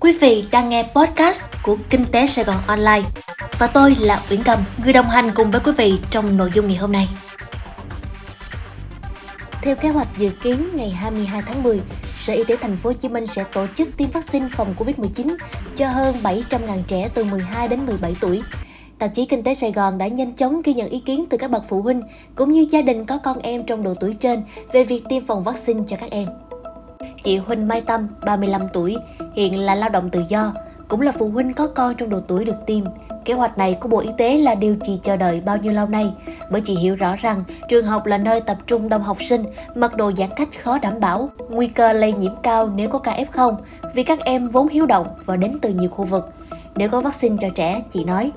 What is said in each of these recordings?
Quý vị đang nghe podcast của Kinh tế Sài Gòn Online và tôi là Uyển Cầm, người đồng hành cùng với quý vị trong nội dung ngày hôm nay. Theo kế hoạch dự kiến ngày 22 tháng 10, Sở Y tế Thành phố Hồ Chí Minh sẽ tổ chức tiêm vaccine phòng Covid-19 cho hơn 700.000 trẻ từ 12 đến 17 tuổi. Tạp chí Kinh tế Sài Gòn đã nhanh chóng ghi nhận ý kiến từ các bậc phụ huynh cũng như gia đình có con em trong độ tuổi trên về việc tiêm phòng vaccine cho các em. Chị Huỳnh Mai Tâm, 35 tuổi, hiện là lao động tự do, cũng là phụ huynh có con trong độ tuổi được tiêm. Kế hoạch này của Bộ Y tế là điều chị chờ đợi bao nhiêu lâu nay, bởi chị hiểu rõ rằng trường học là nơi tập trung đông học sinh, mật độ giãn cách khó đảm bảo, nguy cơ lây nhiễm cao nếu có ca F0, vì các em vốn hiếu động và đến từ nhiều khu vực. Nếu có vaccine cho trẻ, chị nói,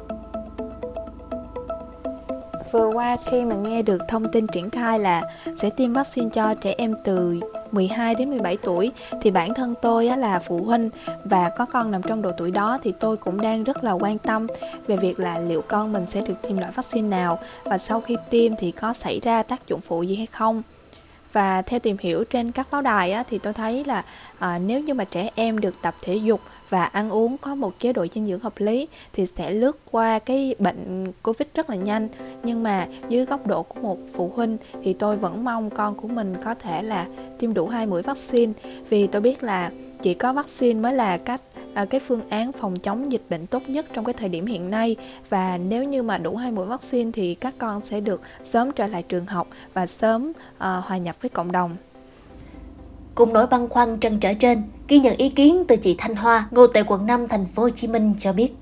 Vừa qua khi mà nghe được thông tin triển khai là sẽ tiêm vaccine cho trẻ em từ 12 đến 17 tuổi thì bản thân tôi là phụ huynh và có con nằm trong độ tuổi đó thì tôi cũng đang rất là quan tâm về việc là liệu con mình sẽ được tiêm loại vaccine nào và sau khi tiêm thì có xảy ra tác dụng phụ gì hay không. Và theo tìm hiểu trên các báo đài á, thì tôi thấy là à, nếu như mà trẻ em được tập thể dục và ăn uống có một chế độ dinh dưỡng hợp lý thì sẽ lướt qua cái bệnh covid rất là nhanh. Nhưng mà dưới góc độ của một phụ huynh thì tôi vẫn mong con của mình có thể là tiêm đủ hai mũi vaccine. Vì tôi biết là chỉ có vaccine mới là cách à, cái phương án phòng chống dịch bệnh tốt nhất trong cái thời điểm hiện nay. Và nếu như mà đủ hai mũi vaccine thì các con sẽ được sớm trở lại trường học và sớm à, hòa nhập với cộng đồng. Cùng nỗi băn khoăn trăn trở trên, ghi nhận ý kiến từ chị Thanh Hoa, ngụ tại quận 5 thành phố Hồ Chí Minh cho biết.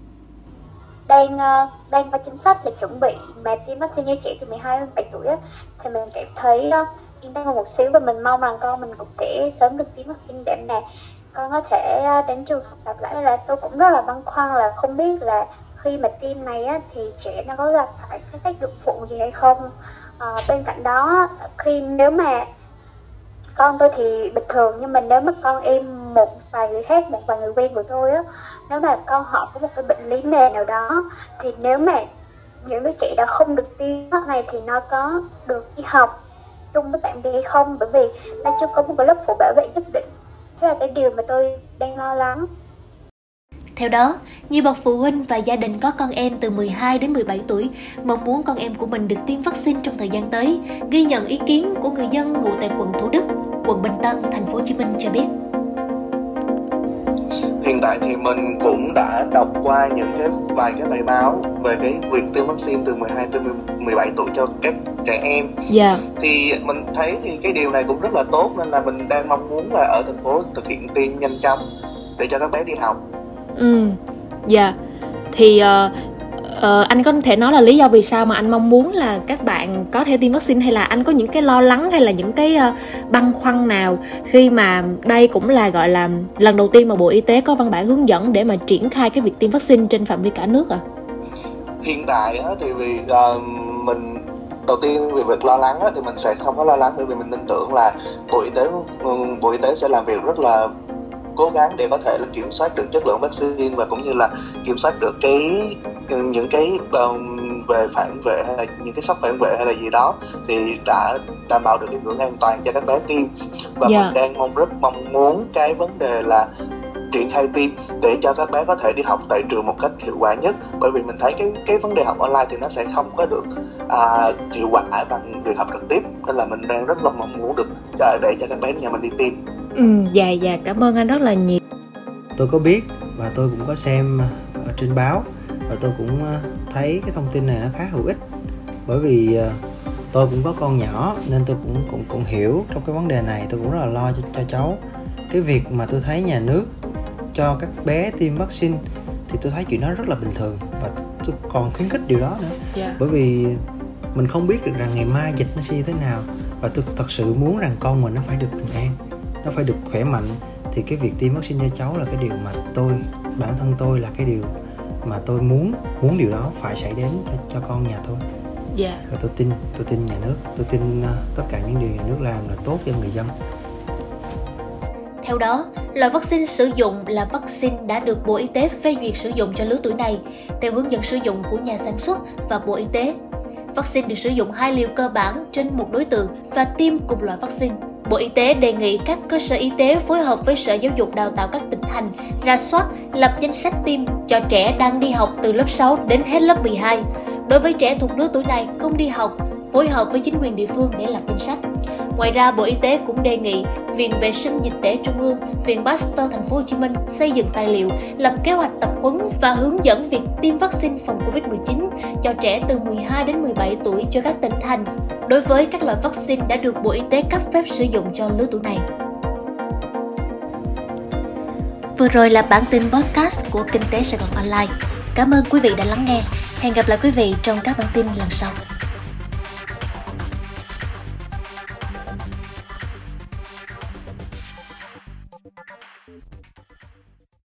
Đang ờ, đang có chính sách để chuẩn bị mà tiêm vaccine cho trẻ từ 12 đến 17 tuổi á, thì mình cảm thấy đó yên tâm hơn một xíu và mình mong rằng con mình cũng sẽ sớm được tiêm vaccine để mà con có thể ờ, đến trường học tập lại. Là tôi cũng rất là băn khoăn là không biết là khi mà tiêm này á, thì trẻ nó có gặp phải các tác dụng phụ gì hay không. À, bên cạnh đó khi nếu mà con tôi thì bình thường nhưng mà nếu mà con em một vài người khác một vài người quen của tôi á nếu mà con họ có một cái bệnh lý nền nào đó thì nếu mà những đứa trẻ đã không được tiêm này thì nó có được đi học chung với bạn bè hay không? Bởi vì nó chưa có một cái lớp phụ bảo vệ nhất định. Thế là cái điều mà tôi đang lo lắng. Theo đó, nhiều bậc phụ huynh và gia đình có con em từ 12 đến 17 tuổi mong muốn con em của mình được tiêm vaccine trong thời gian tới, ghi nhận ý kiến của người dân ngụ tại quận Thủ Đức, quận Bình Tân, thành phố Hồ Chí Minh cho biết. Hiện tại thì mình cũng đã đọc qua những cái vài cái bài báo về cái việc tiêm vaccine từ 12 tới 17 tuổi cho các trẻ em. Dạ. Yeah. Thì mình thấy thì cái điều này cũng rất là tốt nên là mình đang mong muốn là ở thành phố thực hiện tiêm nhanh chóng để cho các bé đi học ừ dạ yeah. thì uh, uh, anh có thể nói là lý do vì sao mà anh mong muốn là các bạn có thể tiêm vaccine hay là anh có những cái lo lắng hay là những cái uh, băn khoăn nào khi mà đây cũng là gọi là lần đầu tiên mà bộ y tế có văn bản hướng dẫn để mà triển khai cái việc tiêm vaccine trên phạm vi cả nước à hiện tại thì vì uh, mình đầu tiên về việc lo lắng thì mình sẽ không có lo lắng bởi vì mình tin tưởng là bộ y tế ừ, bộ y tế sẽ làm việc rất là cố gắng để có thể là kiểm soát được chất lượng vaccine và cũng như là kiểm soát được cái những cái um, về phản vệ hay là những cái sốc phản vệ hay là gì đó thì đã đảm bảo được cái ngưỡng an toàn cho các bé tiêm và yeah. mình dạ. đang mong rất mong muốn cái vấn đề là triển khai tiêm để cho các bé có thể đi học tại trường một cách hiệu quả nhất bởi vì mình thấy cái cái vấn đề học online thì nó sẽ không có được à, hiệu quả bằng việc học trực tiếp nên là mình đang rất là mong muốn được để cho các bé nhà mình đi tiêm ừ dạ dạ cảm ơn anh rất là nhiều tôi có biết và tôi cũng có xem ở trên báo và tôi cũng ờ, thấy cái thông tin này nó khá hữu ích bởi vì ờ, tôi cũng có con nhỏ nên tôi cũng cũng cũng hiểu trong cái vấn đề này tôi cũng rất là lo cho, cho cháu cái việc mà tôi thấy nhà nước cho các bé tiêm vaccine thì tôi thấy chuyện đó rất là bình thường và tôi còn khuyến khích điều đó nữa yeah. Dạ. bởi vì mình không biết được rằng ngày mai dịch nó sẽ như thế nào và tôi thật sự muốn rằng con mình nó phải được bình an nó phải được khỏe mạnh thì cái việc tiêm vaccine cho cháu là cái điều mà tôi bản thân tôi là cái điều mà tôi muốn muốn điều đó phải xảy đến cho, cho con nhà tôi yeah. Dạ. và tôi tin tôi tin nhà nước tôi tin uh, tất cả những điều nhà nước làm là tốt cho người dân theo đó, loại vaccine sử dụng là vaccine đã được Bộ Y tế phê duyệt sử dụng cho lứa tuổi này, theo hướng dẫn sử dụng của nhà sản xuất và Bộ Y tế. Vaccine được sử dụng hai liều cơ bản trên một đối tượng và tiêm cùng loại vaccine Bộ Y tế đề nghị các cơ sở y tế phối hợp với Sở Giáo dục Đào tạo các tỉnh thành ra soát, lập danh sách tiêm cho trẻ đang đi học từ lớp 6 đến hết lớp 12. Đối với trẻ thuộc lứa tuổi này không đi học, phối hợp với chính quyền địa phương để lập danh sách. Ngoài ra, Bộ Y tế cũng đề nghị Viện Vệ sinh Dịch tễ Trung ương, Viện Pasteur Thành phố Hồ Chí Minh xây dựng tài liệu, lập kế hoạch tập huấn và hướng dẫn việc tiêm vaccine phòng Covid-19 cho trẻ từ 12 đến 17 tuổi cho các tỉnh thành đối với các loại vaccine đã được Bộ Y tế cấp phép sử dụng cho lứa tuổi này. Vừa rồi là bản tin podcast của Kinh tế Sài Gòn Online. Cảm ơn quý vị đã lắng nghe. Hẹn gặp lại quý vị trong các bản tin lần sau.